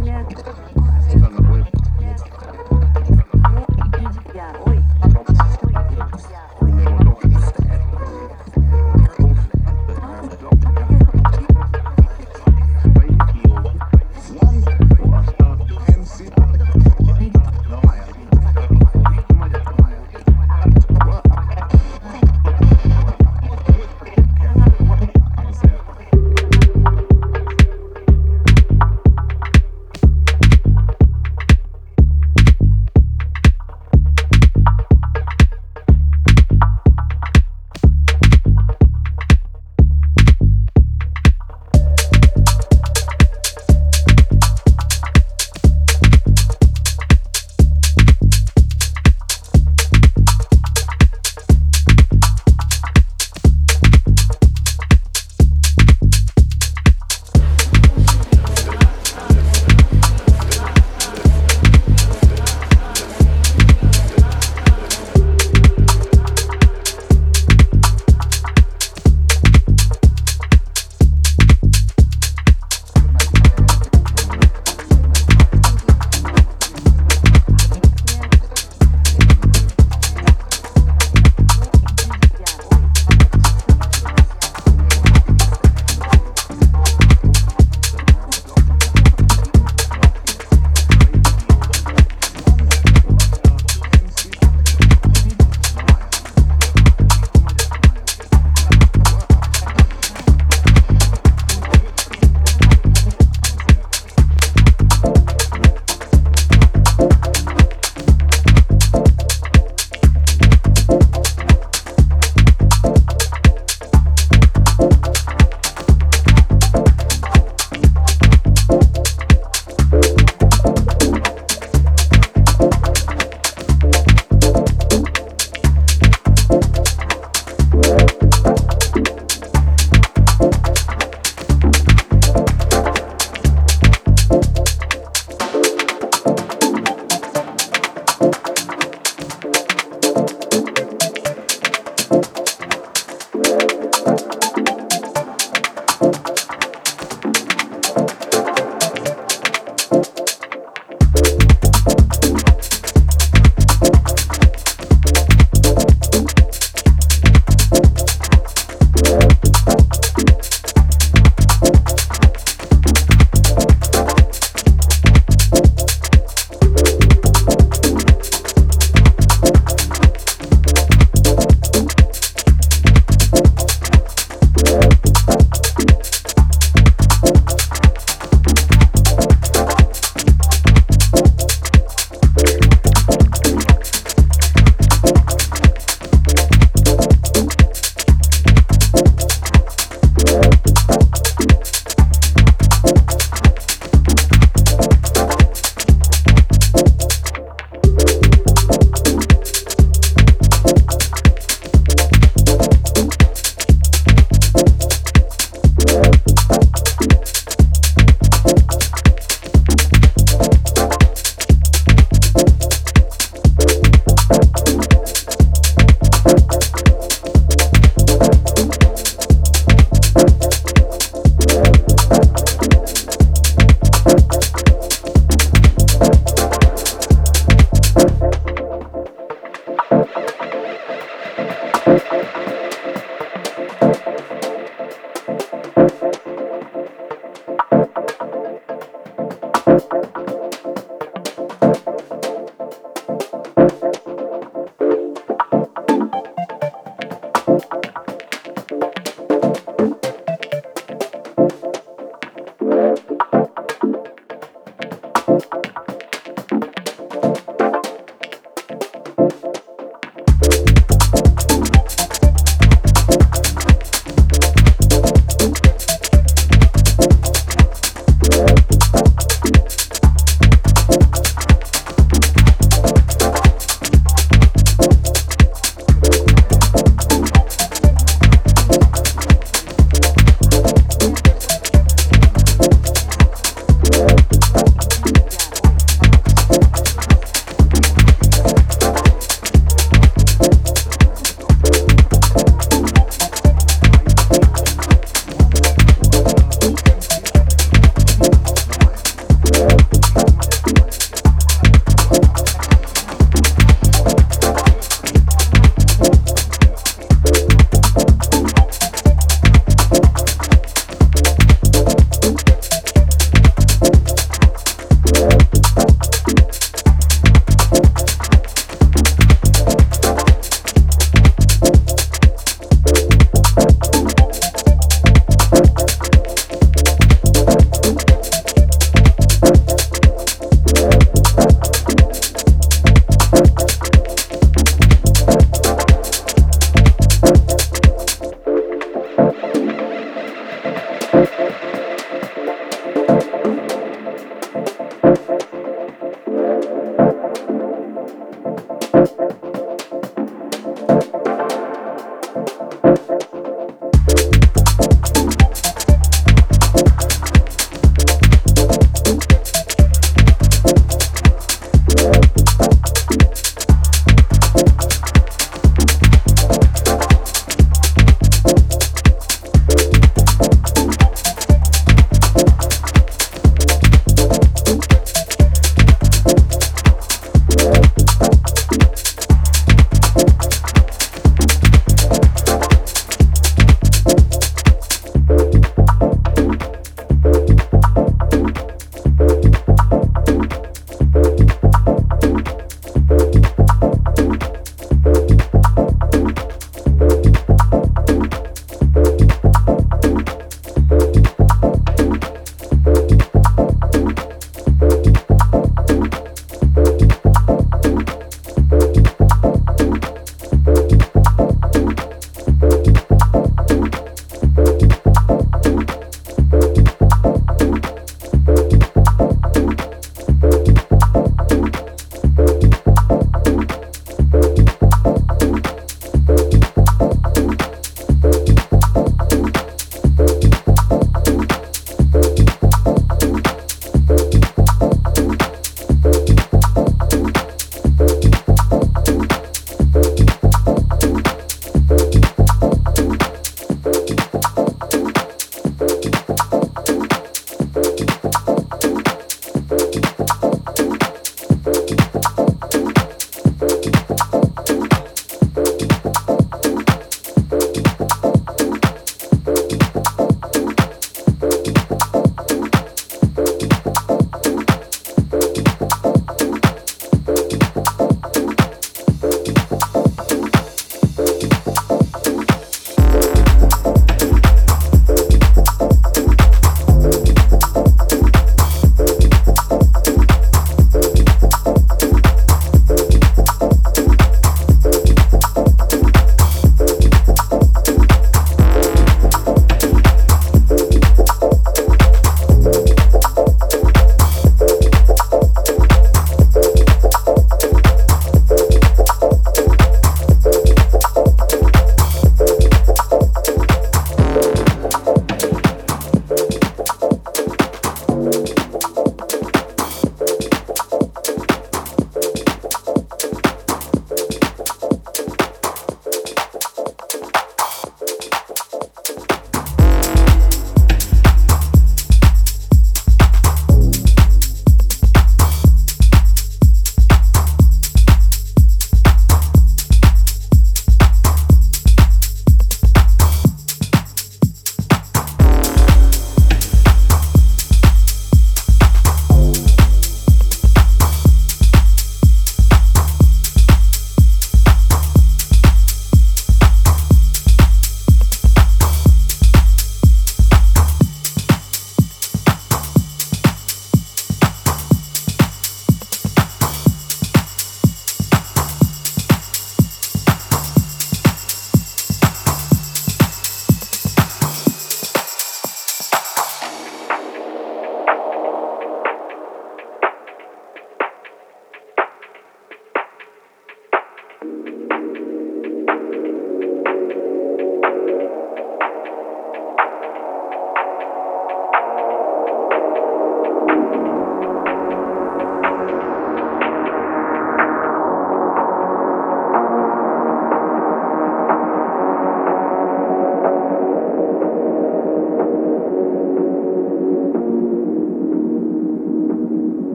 Нет. Нет.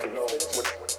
to know what.